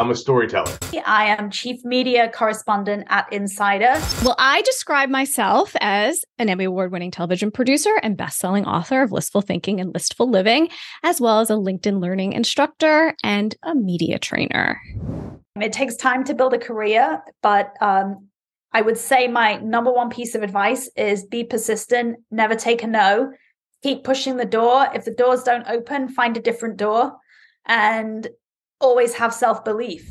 I'm a storyteller. I am chief media correspondent at Insider. Well, I describe myself as an Emmy Award winning television producer and best-selling author of Listful Thinking and Listful Living, as well as a LinkedIn learning instructor and a media trainer. It takes time to build a career, but um, I would say my number one piece of advice is be persistent, never take a no, keep pushing the door. If the doors don't open, find a different door and always have self belief.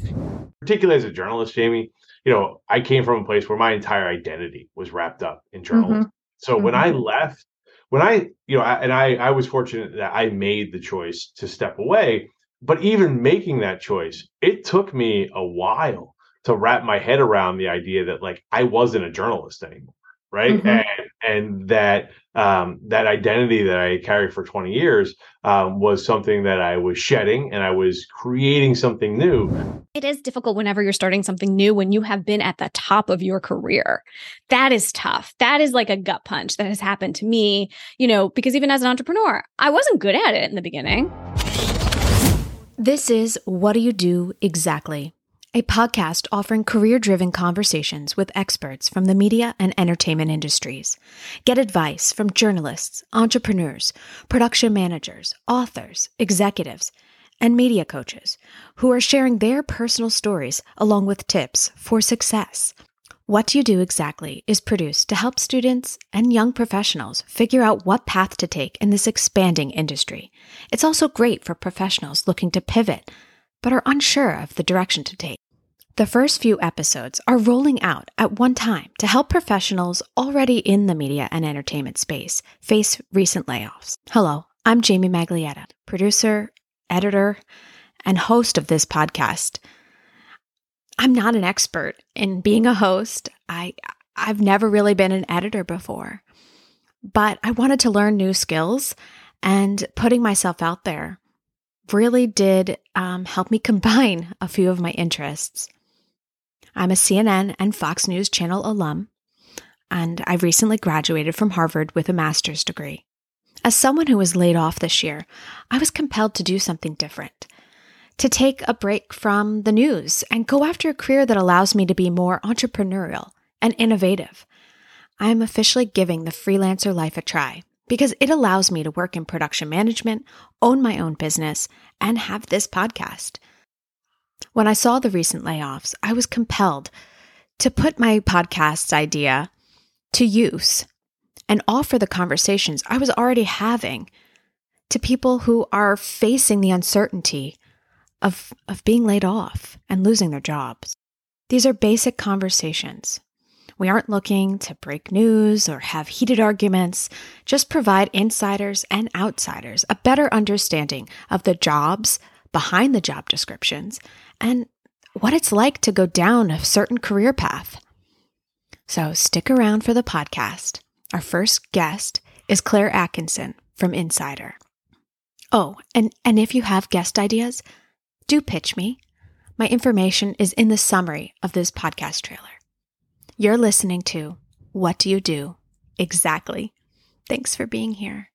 Particularly as a journalist, Jamie, you know, I came from a place where my entire identity was wrapped up in journalism. Mm-hmm. So mm-hmm. when I mm-hmm. left, when I, you know, I, and I, I was fortunate that I made the choice to step away. But even making that choice, it took me a while to wrap my head around the idea that like I wasn't a journalist anymore right mm-hmm. and and that um, that identity that i carried for 20 years um, was something that i was shedding and i was creating something new. It is difficult whenever you're starting something new when you have been at the top of your career. That is tough. That is like a gut punch that has happened to me you know because even as an entrepreneur i wasn't good at it in the beginning. This is what do you do exactly a podcast offering career driven conversations with experts from the media and entertainment industries. Get advice from journalists, entrepreneurs, production managers, authors, executives, and media coaches who are sharing their personal stories along with tips for success. What You Do Exactly is produced to help students and young professionals figure out what path to take in this expanding industry. It's also great for professionals looking to pivot but are unsure of the direction to take. The first few episodes are rolling out at one time to help professionals already in the media and entertainment space face recent layoffs. Hello, I'm Jamie Maglietta, producer, editor, and host of this podcast. I'm not an expert in being a host. I I've never really been an editor before. But I wanted to learn new skills and putting myself out there really did um, help me combine a few of my interests. I'm a CNN and Fox News Channel alum, and I recently graduated from Harvard with a master's degree. As someone who was laid off this year, I was compelled to do something different, to take a break from the news and go after a career that allows me to be more entrepreneurial and innovative. I am officially giving the freelancer life a try because it allows me to work in production management, own my own business, and have this podcast. When I saw the recent layoffs, I was compelled to put my podcast idea to use and offer the conversations I was already having to people who are facing the uncertainty of, of being laid off and losing their jobs. These are basic conversations we aren't looking to break news or have heated arguments, just provide insiders and outsiders a better understanding of the jobs behind the job descriptions and what it's like to go down a certain career path. So stick around for the podcast. Our first guest is Claire Atkinson from Insider. Oh, and, and if you have guest ideas, do pitch me. My information is in the summary of this podcast trailer. You're listening to What Do You Do? Exactly. Thanks for being here.